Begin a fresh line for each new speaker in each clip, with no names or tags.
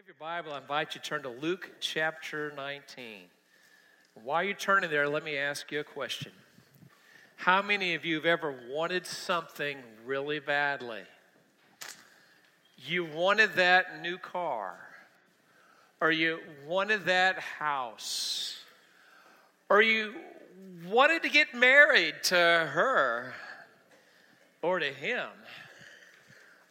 have your Bible, I invite you to turn to Luke chapter 19. While you're turning there, let me ask you a question. How many of you have ever wanted something really badly? You wanted that new car, or you wanted that house, or you wanted to get married to her or to him,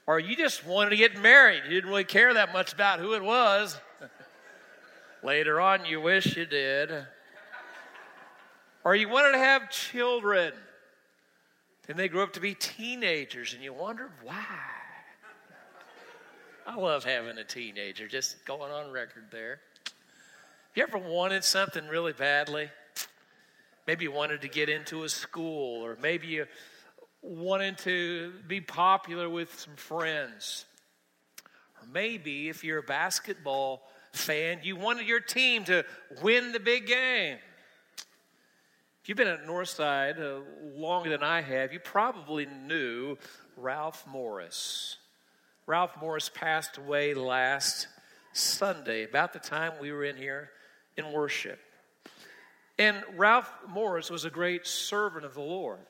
or you just wanted to get married. You didn't really care that much about who it was. Later on, you wish you did. Or you wanted to have children. Then they grew up to be teenagers, and you wondered why. I love having a teenager, just going on record there. Have you ever wanted something really badly? Maybe you wanted to get into a school, or maybe you wanted to be popular with some friends. Or maybe if you're a basketball fan, you wanted your team to win the big game. If you've been at Northside uh, longer than I have, you probably knew Ralph Morris. Ralph Morris passed away last Sunday, about the time we were in here in worship. And Ralph Morris was a great servant of the Lord.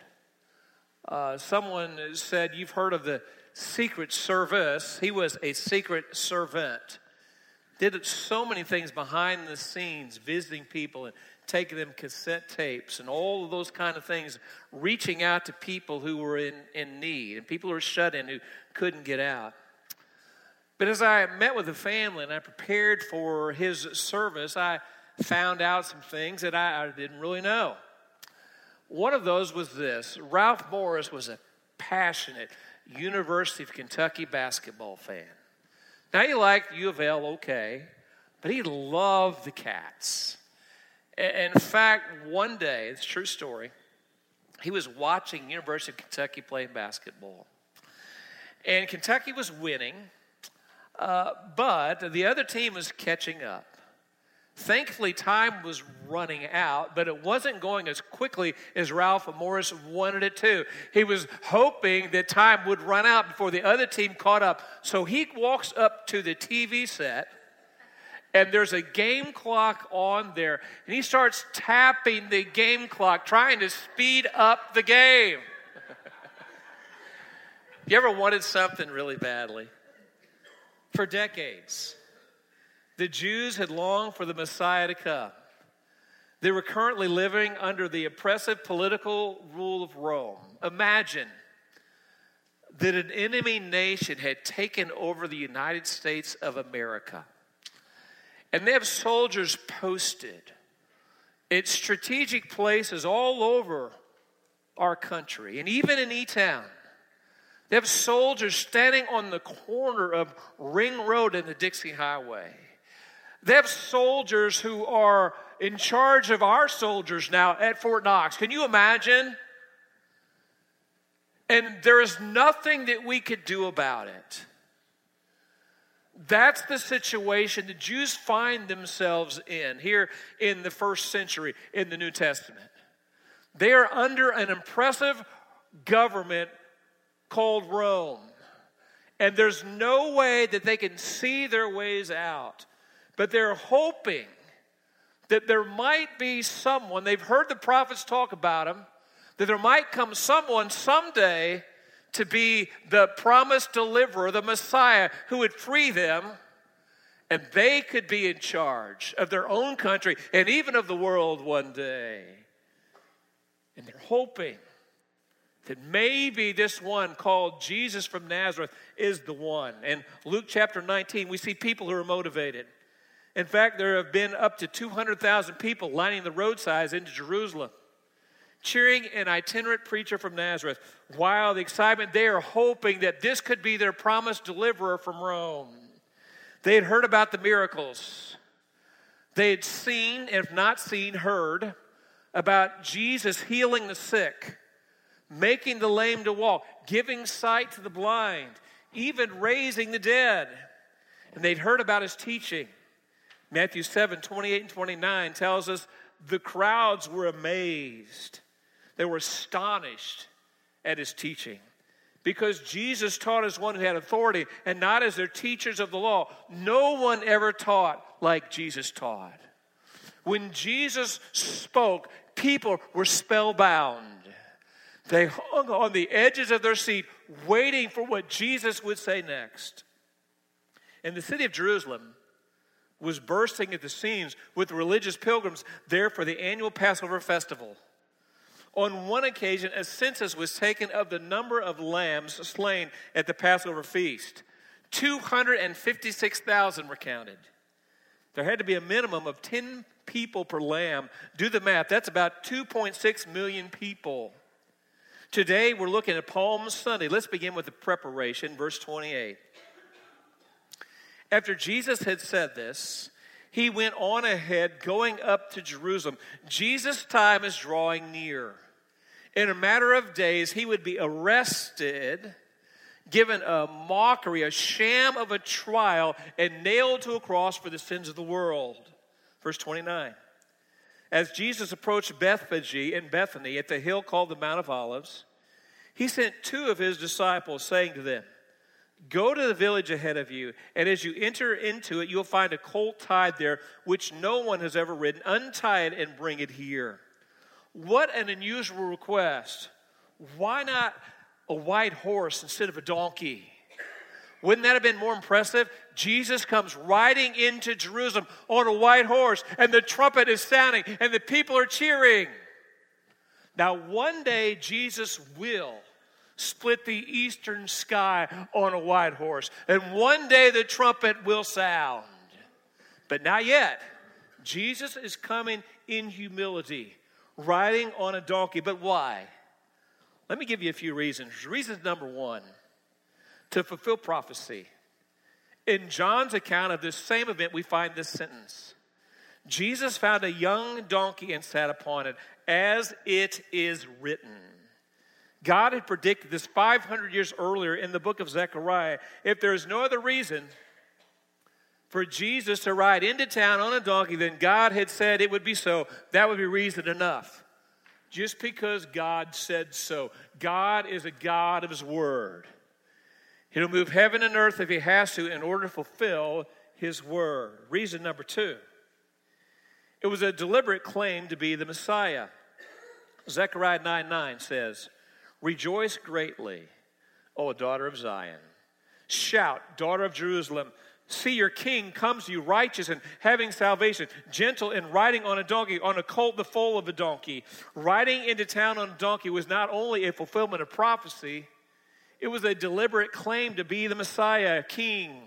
Uh, someone said, You've heard of the secret service. He was a secret servant. Did so many things behind the scenes, visiting people and taking them cassette tapes and all of those kind of things, reaching out to people who were in, in need and people who were shut in who couldn't get out. But as I met with the family and I prepared for his service, I found out some things that I, I didn't really know. One of those was this Ralph Morris was a passionate University of Kentucky basketball fan. Now, he liked U of L, okay, but he loved the Cats. In fact, one day, it's a true story, he was watching University of Kentucky playing basketball. And Kentucky was winning, uh, but the other team was catching up. Thankfully, time was running out, but it wasn't going as quickly as Ralph Morris wanted it to. He was hoping that time would run out before the other team caught up. So he walks up to the TV set, and there's a game clock on there, and he starts tapping the game clock, trying to speed up the game. you ever wanted something really badly? For decades the Jews had longed for the Messiah to come. They were currently living under the oppressive political rule of Rome. Imagine that an enemy nation had taken over the United States of America. And they have soldiers posted at strategic places all over our country, and even in E Town. They have soldiers standing on the corner of Ring Road and the Dixie Highway. They have soldiers who are in charge of our soldiers now at Fort Knox. Can you imagine? And there is nothing that we could do about it. That's the situation the Jews find themselves in here in the first century in the New Testament. They are under an impressive government called Rome. And there's no way that they can see their ways out. But they're hoping that there might be someone, they've heard the prophets talk about him, that there might come someone someday to be the promised deliverer, the Messiah, who would free them, and they could be in charge of their own country and even of the world one day. And they're hoping that maybe this one called Jesus from Nazareth is the one. In Luke chapter 19, we see people who are motivated. In fact, there have been up to 200,000 people lining the roadsides into Jerusalem, cheering an itinerant preacher from Nazareth. While the excitement, they are hoping that this could be their promised deliverer from Rome. They had heard about the miracles. They had seen, if not seen, heard about Jesus healing the sick, making the lame to walk, giving sight to the blind, even raising the dead. And they'd heard about his teaching Matthew 7 28 and 29 tells us the crowds were amazed. They were astonished at his teaching because Jesus taught as one who had authority and not as their teachers of the law. No one ever taught like Jesus taught. When Jesus spoke, people were spellbound. They hung on the edges of their seat, waiting for what Jesus would say next. In the city of Jerusalem was bursting at the seams with religious pilgrims there for the annual Passover festival. On one occasion, a census was taken of the number of lambs slain at the Passover feast. 256,000 were counted. There had to be a minimum of 10 people per lamb. Do the math, that's about 2.6 million people. Today, we're looking at Palm Sunday. Let's begin with the preparation, verse 28. After Jesus had said this, he went on ahead, going up to Jerusalem. Jesus' time is drawing near. In a matter of days, he would be arrested, given a mockery, a sham of a trial, and nailed to a cross for the sins of the world. Verse 29. As Jesus approached Bethphage in Bethany at the hill called the Mount of Olives, he sent two of his disciples, saying to them, Go to the village ahead of you, and as you enter into it, you'll find a colt tied there, which no one has ever ridden. Untie it and bring it here. What an unusual request. Why not a white horse instead of a donkey? Wouldn't that have been more impressive? Jesus comes riding into Jerusalem on a white horse, and the trumpet is sounding, and the people are cheering. Now, one day, Jesus will split the eastern sky on a white horse. And one day the trumpet will sound. But not yet. Jesus is coming in humility, riding on a donkey. But why? Let me give you a few reasons. Reason number one to fulfill prophecy. In John's account of this same event, we find this sentence Jesus found a young donkey and sat upon it, as it is written. God had predicted this 500 years earlier in the book of Zechariah. If there is no other reason for Jesus to ride into town on a donkey, then God had said it would be so. That would be reason enough. Just because God said so. God is a God of His Word. He'll move heaven and earth if He has to in order to fulfill His Word. Reason number two it was a deliberate claim to be the Messiah. Zechariah 9 9 says, Rejoice greatly, O daughter of Zion. Shout, daughter of Jerusalem. See, your king comes to you righteous and having salvation, gentle and riding on a donkey, on a colt, the foal of a donkey. Riding into town on a donkey was not only a fulfillment of prophecy, it was a deliberate claim to be the Messiah, king.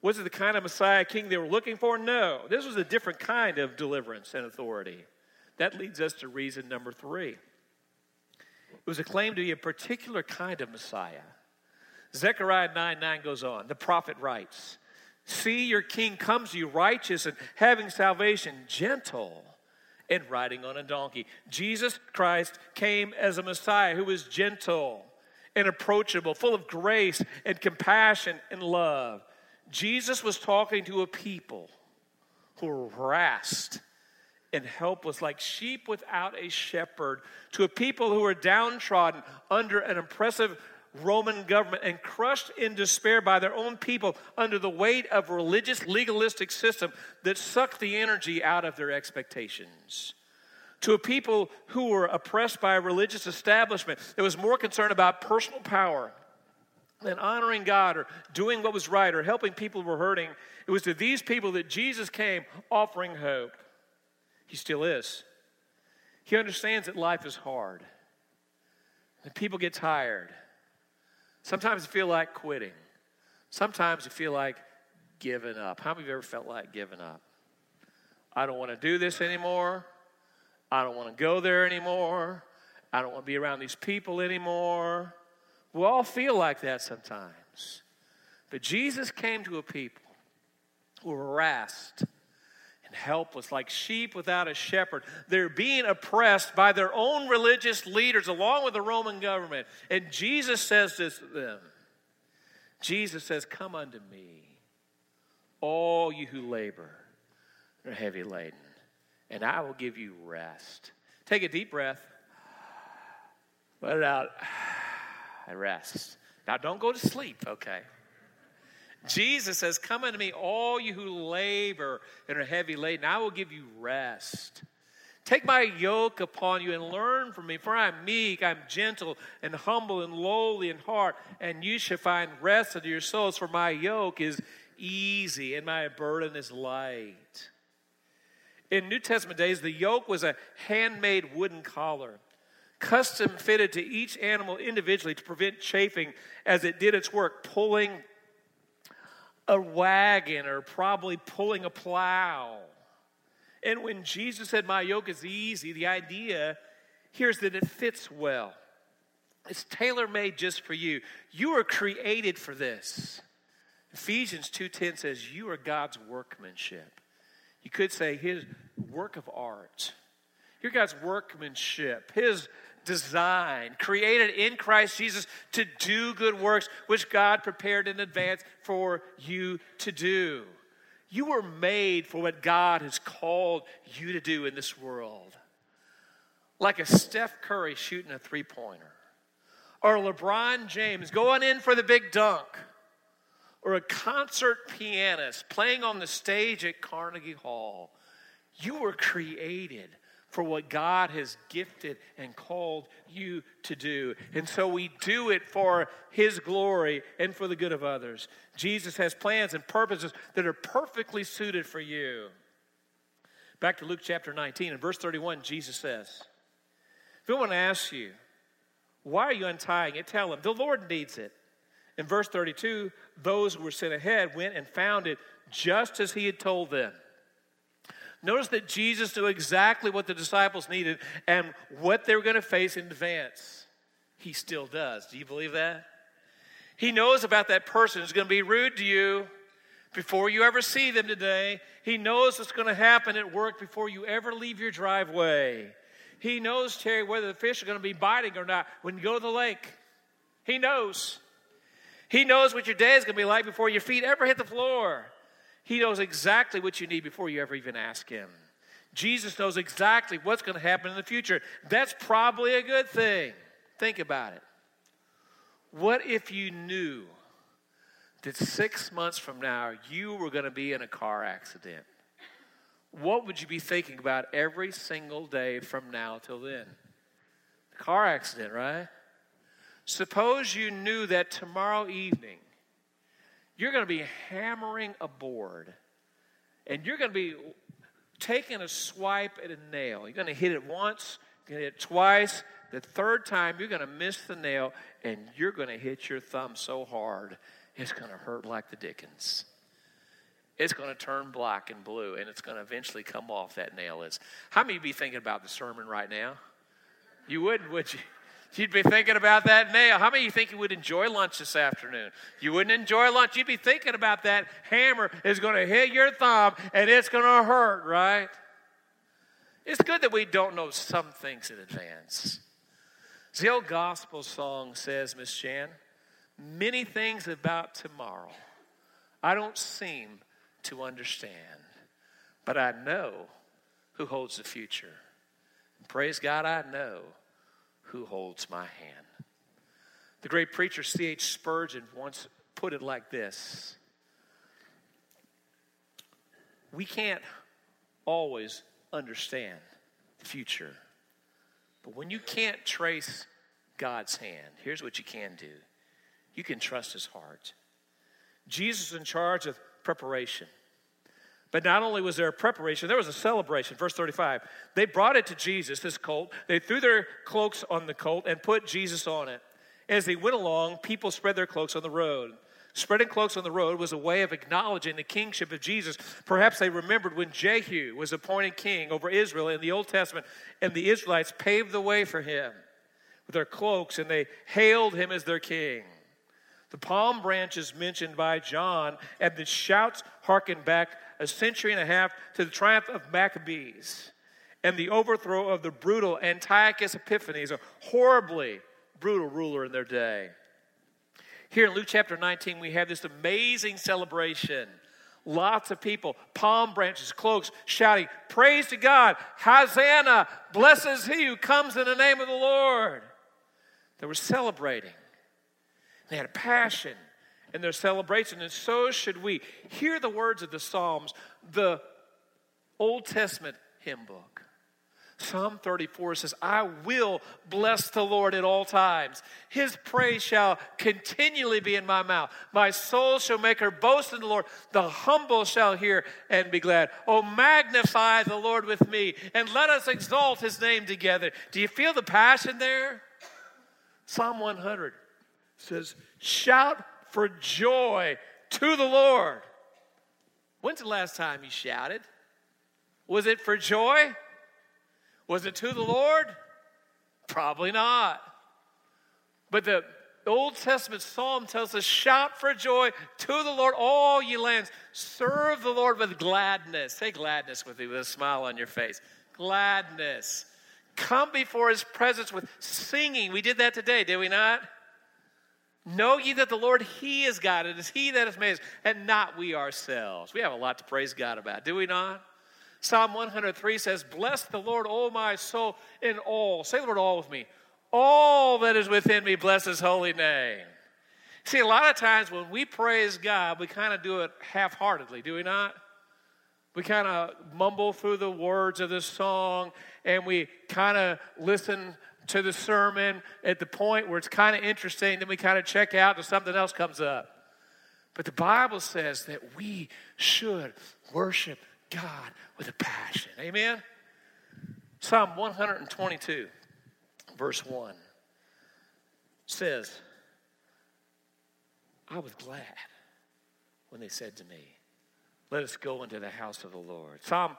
Was it the kind of Messiah king they were looking for? No. This was a different kind of deliverance and authority. That leads us to reason number three. It was a claim to be a particular kind of Messiah. Zechariah 9 9 goes on. The prophet writes, See, your king comes to you righteous and having salvation, gentle and riding on a donkey. Jesus Christ came as a Messiah who was gentle and approachable, full of grace and compassion and love. Jesus was talking to a people who were harassed and helpless, like sheep without a shepherd, to a people who were downtrodden under an oppressive Roman government and crushed in despair by their own people under the weight of religious legalistic system that sucked the energy out of their expectations to a people who were oppressed by a religious establishment that was more concerned about personal power than honoring God or doing what was right or helping people who were hurting. It was to these people that Jesus came offering hope. He still is. He understands that life is hard, that people get tired. Sometimes you feel like quitting, sometimes you feel like giving up. How many of you ever felt like giving up? I don't want to do this anymore. I don't want to go there anymore. I don't want to be around these people anymore. We all feel like that sometimes. But Jesus came to a people who were harassed helpless, like sheep without a shepherd. They're being oppressed by their own religious leaders along with the Roman government. And Jesus says this to them Jesus says, Come unto me, all you who labor and are heavy laden, and I will give you rest. Take a deep breath, let it out. and rest. Now, don't go to sleep, okay? Jesus says, Come unto me, all you who labor and are heavy laden, I will give you rest. Take my yoke upon you and learn from me, for I am meek, I am gentle and humble and lowly in heart, and you shall find rest unto your souls, for my yoke is easy and my burden is light. In New Testament days, the yoke was a handmade wooden collar, custom fitted to each animal individually to prevent chafing as it did its work, pulling a wagon or probably pulling a plow. And when Jesus said, My yoke is easy, the idea here is that it fits well. It's tailor made just for you. You are created for this. Ephesians 2:10 says you are God's workmanship. You could say his work of art. You're God's workmanship, his design, created in Christ Jesus to do good works which God prepared in advance for you to do. You were made for what God has called you to do in this world. Like a Steph Curry shooting a three pointer, or LeBron James going in for the big dunk, or a concert pianist playing on the stage at Carnegie Hall. You were created for what God has gifted and called you to do. And so we do it for His glory and for the good of others. Jesus has plans and purposes that are perfectly suited for you. Back to Luke chapter 19 and verse 31, Jesus says, If anyone asks you, why are you untying it? Tell him, the Lord needs it. In verse 32, those who were sent ahead went and found it just as he had told them. Notice that Jesus knew exactly what the disciples needed and what they were going to face in advance. He still does. Do you believe that? He knows about that person who's going to be rude to you before you ever see them today. He knows what's going to happen at work before you ever leave your driveway. He knows, Terry, whether the fish are going to be biting or not when you go to the lake. He knows. He knows what your day is going to be like before your feet ever hit the floor. He knows exactly what you need before you ever even ask Him. Jesus knows exactly what's going to happen in the future. That's probably a good thing. Think about it. What if you knew that six months from now you were going to be in a car accident? What would you be thinking about every single day from now till then? The car accident, right? Suppose you knew that tomorrow evening you're going to be hammering a board and you're going to be taking a swipe at a nail. You're going to hit it once, you're going to hit it twice. The third time, you're going to miss the nail and you're going to hit your thumb so hard, it's going to hurt like the dickens. It's going to turn black and blue and it's going to eventually come off, that nail is. How many be thinking about the sermon right now? You wouldn't, would you? You'd be thinking about that nail. How many of you think you would enjoy lunch this afternoon? You wouldn't enjoy lunch. You'd be thinking about that hammer is going to hit your thumb and it's going to hurt, right? It's good that we don't know some things in advance. The old gospel song says, Miss Jan, many things about tomorrow I don't seem to understand, but I know who holds the future. And praise God, I know who holds my hand. The great preacher C.H. Spurgeon once put it like this We can't always understand the future, but when you can't trace God's hand, here's what you can do you can trust his heart. Jesus is in charge of preparation. But not only was there a preparation, there was a celebration. Verse 35. They brought it to Jesus, this colt. They threw their cloaks on the colt and put Jesus on it. As they went along, people spread their cloaks on the road. Spreading cloaks on the road was a way of acknowledging the kingship of Jesus. Perhaps they remembered when Jehu was appointed king over Israel in the Old Testament, and the Israelites paved the way for him with their cloaks, and they hailed him as their king. The palm branches mentioned by John and the shouts harkened back a century and a half to the triumph of Maccabees and the overthrow of the brutal Antiochus Epiphanes, a horribly brutal ruler in their day. Here in Luke chapter 19, we have this amazing celebration. Lots of people, palm branches, cloaks, shouting, Praise to God! Hosanna! Blesses he who comes in the name of the Lord. They were celebrating. They had a passion in their celebration, and so should we. Hear the words of the Psalms, the Old Testament hymn book. Psalm 34 says, I will bless the Lord at all times. His praise shall continually be in my mouth. My soul shall make her boast in the Lord. The humble shall hear and be glad. Oh, magnify the Lord with me and let us exalt his name together. Do you feel the passion there? Psalm 100 says, Shout for joy to the Lord. When's the last time you shouted? Was it for joy? Was it to the Lord? Probably not. But the Old Testament psalm tells us shout for joy to the Lord, all ye lands. Serve the Lord with gladness. Say gladness with me with a smile on your face. Gladness. Come before his presence with singing. We did that today, did we not? Know ye that the Lord, He is God. It is He that has made us, and not we ourselves. We have a lot to praise God about, do we not? Psalm 103 says, Bless the Lord, O my soul, in all. Say the word all with me. All that is within me, bless His holy name. See, a lot of times when we praise God, we kind of do it half heartedly, do we not? We kind of mumble through the words of the song and we kind of listen to the sermon at the point where it's kind of interesting, then we kind of check out and something else comes up. But the Bible says that we should worship God with a passion. Amen? Psalm 122, verse 1 says, I was glad when they said to me, Let us go into the house of the Lord. Psalm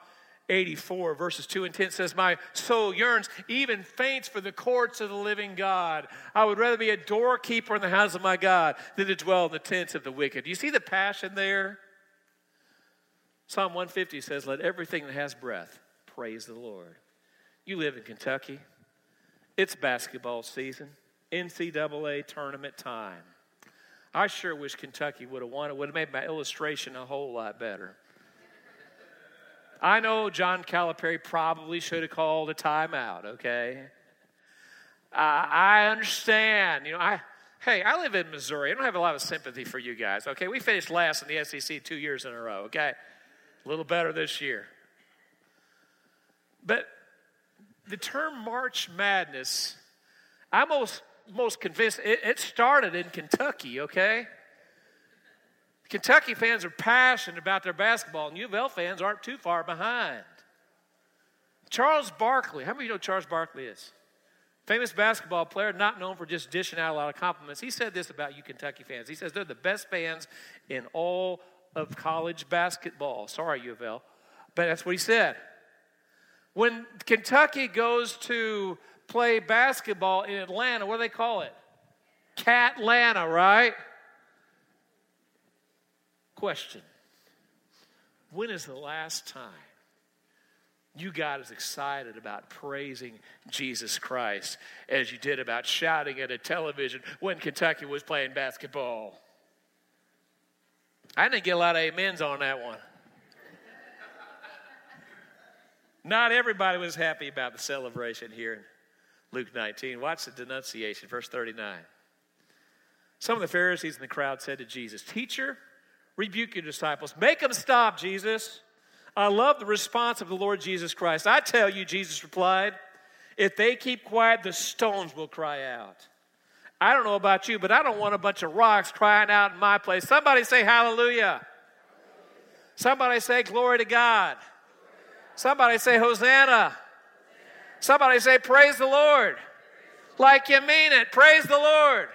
84, verses 2 and 10 says, My soul yearns, even faints for the courts of the living God. I would rather be a doorkeeper in the house of my God than to dwell in the tents of the wicked. Do you see the passion there? Psalm 150 says, Let everything that has breath praise the Lord. You live in Kentucky, it's basketball season, NCAA tournament time. I sure wish Kentucky would have won. It would have made my illustration a whole lot better. I know John Calipari probably should have called a timeout, okay? Uh, I understand. You know, I, hey, I live in Missouri. I don't have a lot of sympathy for you guys, okay? We finished last in the SEC two years in a row, okay? A little better this year. But the term March Madness, I'm most, most convinced it, it started in Kentucky, okay? Kentucky fans are passionate about their basketball, and U of L fans aren't too far behind. Charles Barkley, how many of you know Charles Barkley is? Famous basketball player, not known for just dishing out a lot of compliments. He said this about you Kentucky fans. He says they're the best fans in all of college basketball. Sorry, U of L. But that's what he said. When Kentucky goes to play basketball in Atlanta, what do they call it? Catlanta, right? Question When is the last time you got as excited about praising Jesus Christ as you did about shouting at a television when Kentucky was playing basketball? I didn't get a lot of amens on that one. Not everybody was happy about the celebration here in Luke 19. Watch the denunciation, verse 39. Some of the Pharisees in the crowd said to Jesus, Teacher, rebuke your disciples. Make them stop, Jesus. I love the response of the Lord Jesus Christ. I tell you, Jesus replied, if they keep quiet, the stones will cry out. I don't know about you, but I don't want a bunch of rocks crying out in my place. Somebody say hallelujah. Somebody say glory to God. Somebody say Hosanna. Somebody say praise the Lord. Like you mean it. Praise the Lord.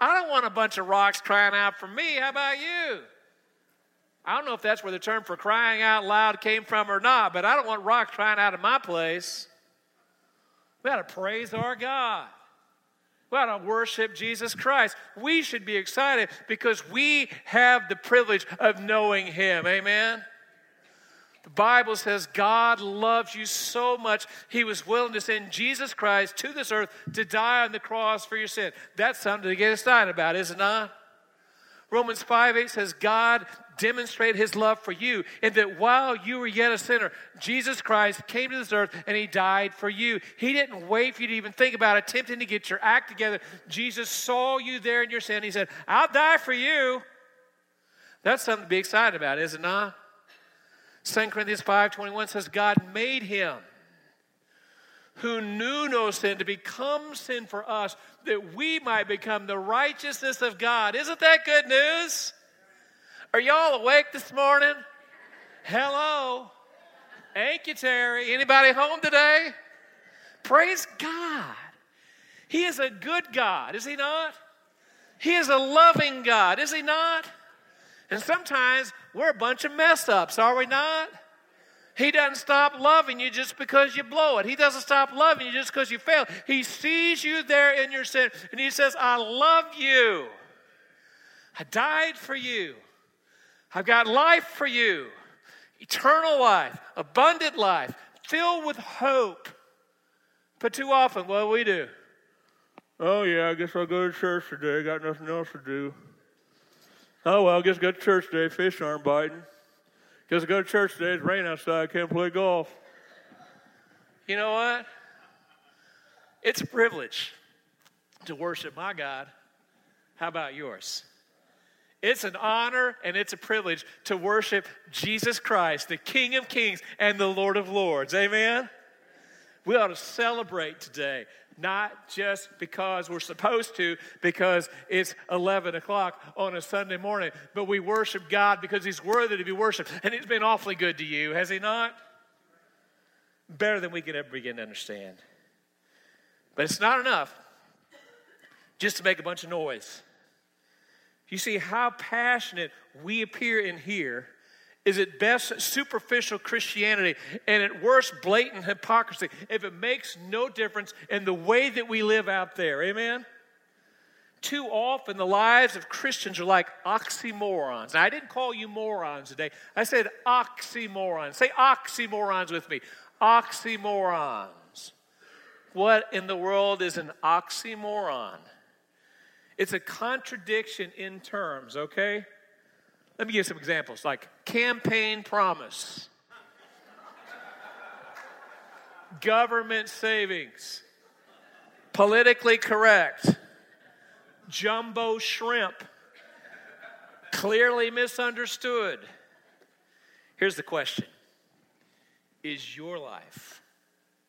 I don't want a bunch of rocks crying out for me. How about you? I don't know if that's where the term for crying out loud came from or not, but I don't want rocks crying out of my place. We got to praise our God. We got to worship Jesus Christ. We should be excited because we have the privilege of knowing Him. Amen. The Bible says God loves you so much, He was willing to send Jesus Christ to this earth to die on the cross for your sin. That's something to get excited about, is it not? Romans 5 8 says, God demonstrated his love for you, and that while you were yet a sinner, Jesus Christ came to this earth and he died for you. He didn't wait for you to even think about attempting to get your act together. Jesus saw you there in your sin. He said, I'll die for you. That's something to be excited about, is it not? 2 Corinthians 5:21 says God made him who knew no sin to become sin for us that we might become the righteousness of God. Isn't that good news? Are y'all awake this morning? Hello. Thank you, Terry. Anybody home today? Praise God. He is a good God, is he not? He is a loving God, is he not? And sometimes we're a bunch of mess ups, are we not? He doesn't stop loving you just because you blow it. He doesn't stop loving you just because you fail. He sees you there in your sin and He says, I love you. I died for you. I've got life for you eternal life, abundant life, filled with hope. But too often, what do we do? Oh, yeah, I guess I'll go to church today. I Got nothing else to do. Oh, well, I guess go to church today. Fish aren't biting. I go to church today, it's raining outside, can't play golf. You know what? It's a privilege to worship my God. How about yours? It's an honor and it's a privilege to worship Jesus Christ, the King of Kings and the Lord of Lords. Amen? We ought to celebrate today not just because we're supposed to, because it's 11 o'clock on a Sunday morning, but we worship God because He's worthy to be worshiped. And He's been awfully good to you, has He not? Better than we can ever begin to understand. But it's not enough just to make a bunch of noise. You see how passionate we appear in here is at best superficial Christianity and at worst blatant hypocrisy if it makes no difference in the way that we live out there. Amen? Too often, the lives of Christians are like oxymorons. Now, I didn't call you morons today. I said oxymorons. Say oxymorons with me. Oxymorons. What in the world is an oxymoron? It's a contradiction in terms, okay? Let me give some examples like campaign promise, government savings, politically correct, jumbo shrimp, clearly misunderstood. Here's the question Is your life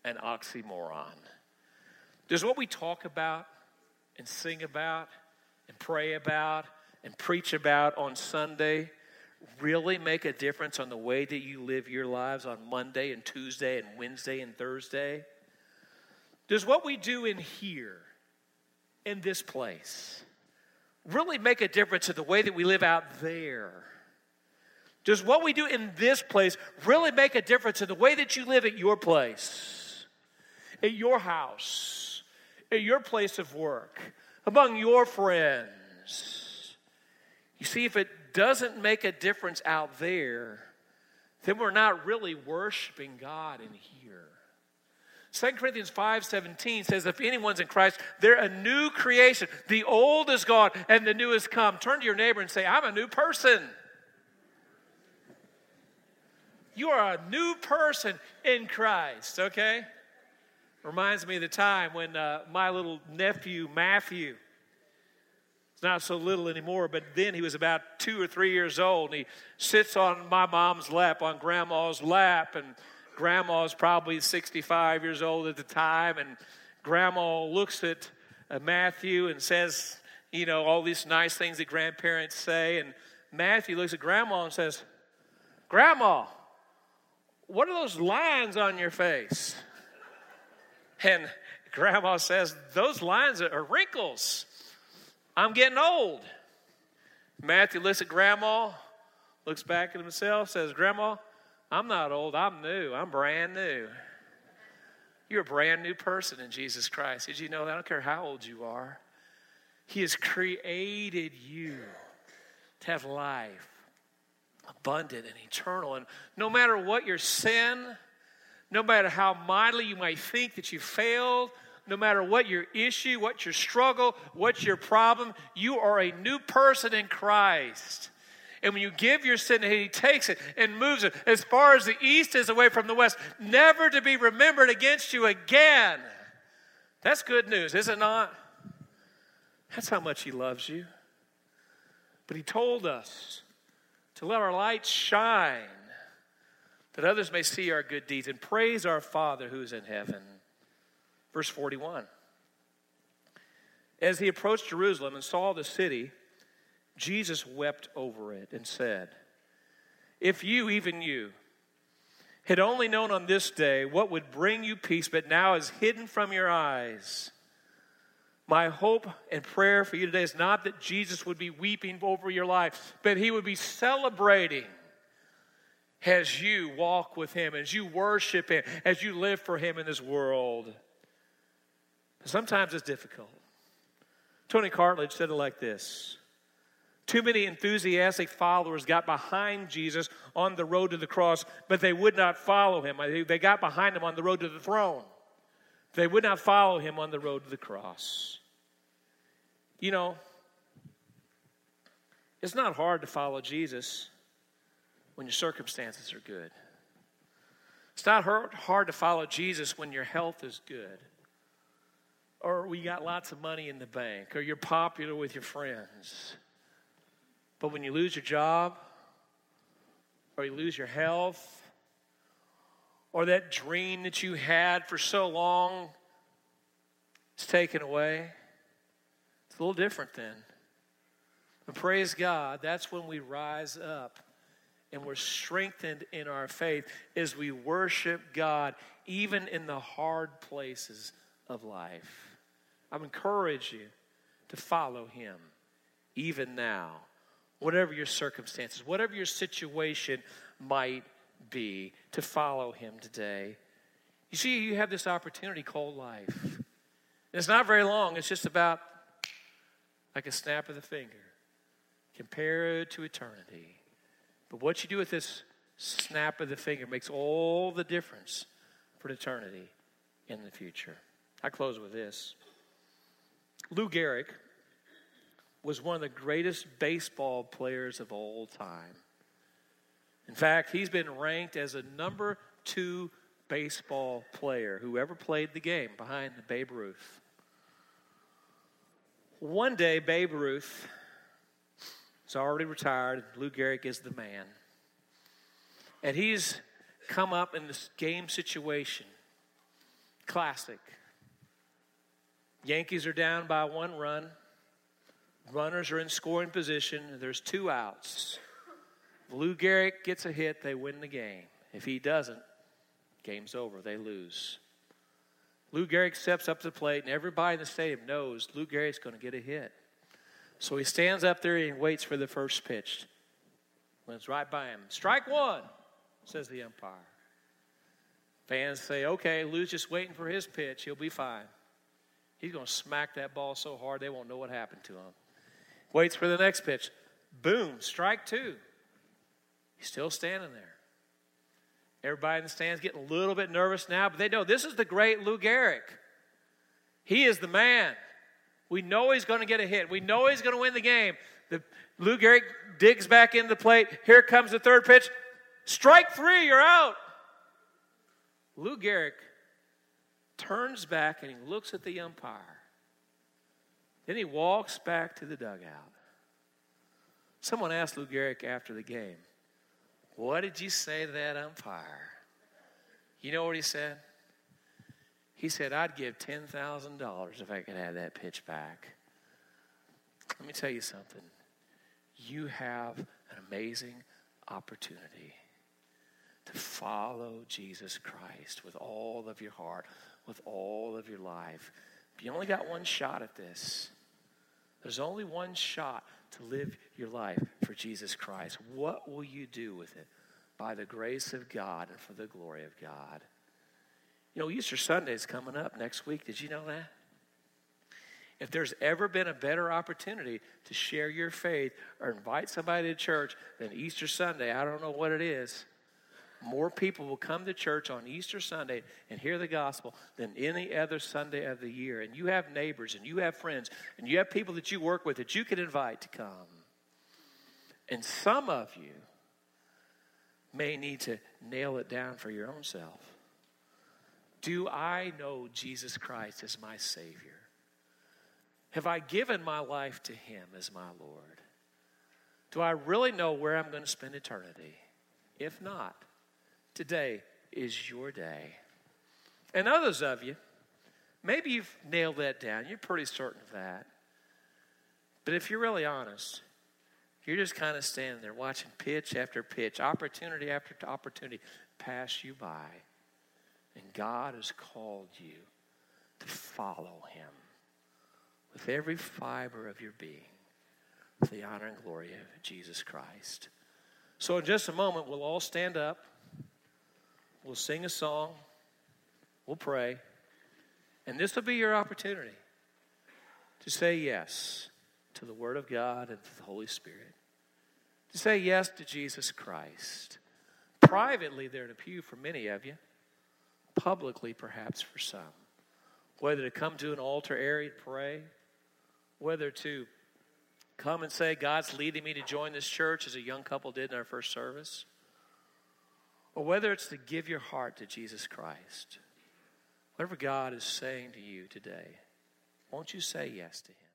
an oxymoron? Does what we talk about and sing about and pray about and preach about on Sunday really make a difference on the way that you live your lives on Monday and Tuesday and Wednesday and Thursday? Does what we do in here, in this place, really make a difference in the way that we live out there? Does what we do in this place really make a difference in the way that you live at your place, at your house, at your place of work, among your friends? You see, if it doesn't make a difference out there, then we're not really worshiping God in here. 2 Corinthians 5:17 says if anyone's in Christ, they're a new creation. The old is gone and the new has come. Turn to your neighbor and say, "I'm a new person." You are a new person in Christ, okay? Reminds me of the time when uh, my little nephew Matthew Not so little anymore, but then he was about two or three years old. And he sits on my mom's lap, on grandma's lap, and grandma's probably 65 years old at the time. And grandma looks at Matthew and says, you know, all these nice things that grandparents say. And Matthew looks at grandma and says, Grandma, what are those lines on your face? And grandma says, Those lines are wrinkles. I'm getting old. Matthew looks at grandma, looks back at himself, says, Grandma, I'm not old, I'm new, I'm brand new. You're a brand new person in Jesus Christ. Did you know that? I don't care how old you are. He has created you to have life, abundant and eternal. And no matter what your sin, no matter how mightily you might think that you failed, no matter what your issue, what your struggle, what your problem, you are a new person in Christ. And when you give your sin to Him, He takes it and moves it as far as the east is away from the west, never to be remembered against you again. That's good news, is it not? That's how much He loves you. But He told us to let our light shine that others may see our good deeds and praise our Father who's in heaven. Verse 41. As he approached Jerusalem and saw the city, Jesus wept over it and said, If you, even you, had only known on this day what would bring you peace, but now is hidden from your eyes. My hope and prayer for you today is not that Jesus would be weeping over your life, but he would be celebrating as you walk with him, as you worship him, as you live for him in this world. Sometimes it's difficult. Tony Cartledge said it like this Too many enthusiastic followers got behind Jesus on the road to the cross, but they would not follow him. They got behind him on the road to the throne. They would not follow him on the road to the cross. You know, it's not hard to follow Jesus when your circumstances are good. It's not hard to follow Jesus when your health is good or we got lots of money in the bank, or you're popular with your friends. But when you lose your job, or you lose your health, or that dream that you had for so long is taken away, it's a little different then. But praise God, that's when we rise up and we're strengthened in our faith as we worship God, even in the hard places of life. I encourage you to follow him even now, whatever your circumstances, whatever your situation might be, to follow him today. You see, you have this opportunity called life. it's not very long, it's just about like a snap of the finger compared to eternity. But what you do with this snap of the finger makes all the difference for eternity in the future. I close with this. Lou Gehrig was one of the greatest baseball players of all time. In fact, he's been ranked as a number two baseball player who ever played the game behind Babe Ruth. One day, Babe Ruth is already retired. Lou Gehrig is the man. And he's come up in this game situation. Classic. Yankees are down by one run. Runners are in scoring position. There's two outs. Lou Gehrig gets a hit, they win the game. If he doesn't, game's over. They lose. Lou Gehrig steps up to the plate, and everybody in the stadium knows Lou Gehrig's going to get a hit. So he stands up there and waits for the first pitch. When it's right by him. Strike one, says the umpire. Fans say, okay, Lou's just waiting for his pitch. He'll be fine. He's going to smack that ball so hard they won't know what happened to him. Waits for the next pitch. Boom, strike two. He's still standing there. Everybody in the stands getting a little bit nervous now, but they know this is the great Lou Gehrig. He is the man. We know he's going to get a hit. We know he's going to win the game. The, Lou Gehrig digs back into the plate. Here comes the third pitch. Strike three, you're out. Lou Gehrig turns back and he looks at the umpire. Then he walks back to the dugout. Someone asked Lou Gehrig after the game, What did you say to that umpire? You know what he said? He said, I'd give $10,000 if I could have that pitch back. Let me tell you something. You have an amazing opportunity to follow Jesus Christ with all of your heart, with all of your life. But you only got one shot at this. There's only one shot to live your life for Jesus Christ. What will you do with it? By the grace of God and for the glory of God. You know, Easter Sunday is coming up next week. Did you know that? If there's ever been a better opportunity to share your faith or invite somebody to church than Easter Sunday, I don't know what it is more people will come to church on Easter Sunday and hear the gospel than any other Sunday of the year. And you have neighbors and you have friends and you have people that you work with that you can invite to come. And some of you may need to nail it down for your own self. Do I know Jesus Christ as my Savior? Have I given my life to Him as my Lord? Do I really know where I'm going to spend eternity? If not, today is your day. And others of you, maybe you've nailed that down. You're pretty certain of that. But if you're really honest, you're just kind of standing there watching pitch after pitch, opportunity after opportunity pass you by. And God has called you to follow Him with every fiber of your being for the honor and glory of Jesus Christ. So, in just a moment, we'll all stand up, we'll sing a song, we'll pray, and this will be your opportunity to say yes to the Word of God and to the Holy Spirit. To say yes to Jesus Christ. Privately, there in a pew for many of you, publicly, perhaps for some. Whether to come to an altar area to pray, whether to come and say, God's leading me to join this church, as a young couple did in our first service, or whether it's to give your heart to Jesus Christ. Whatever God is saying to you today, won't you say yes to Him?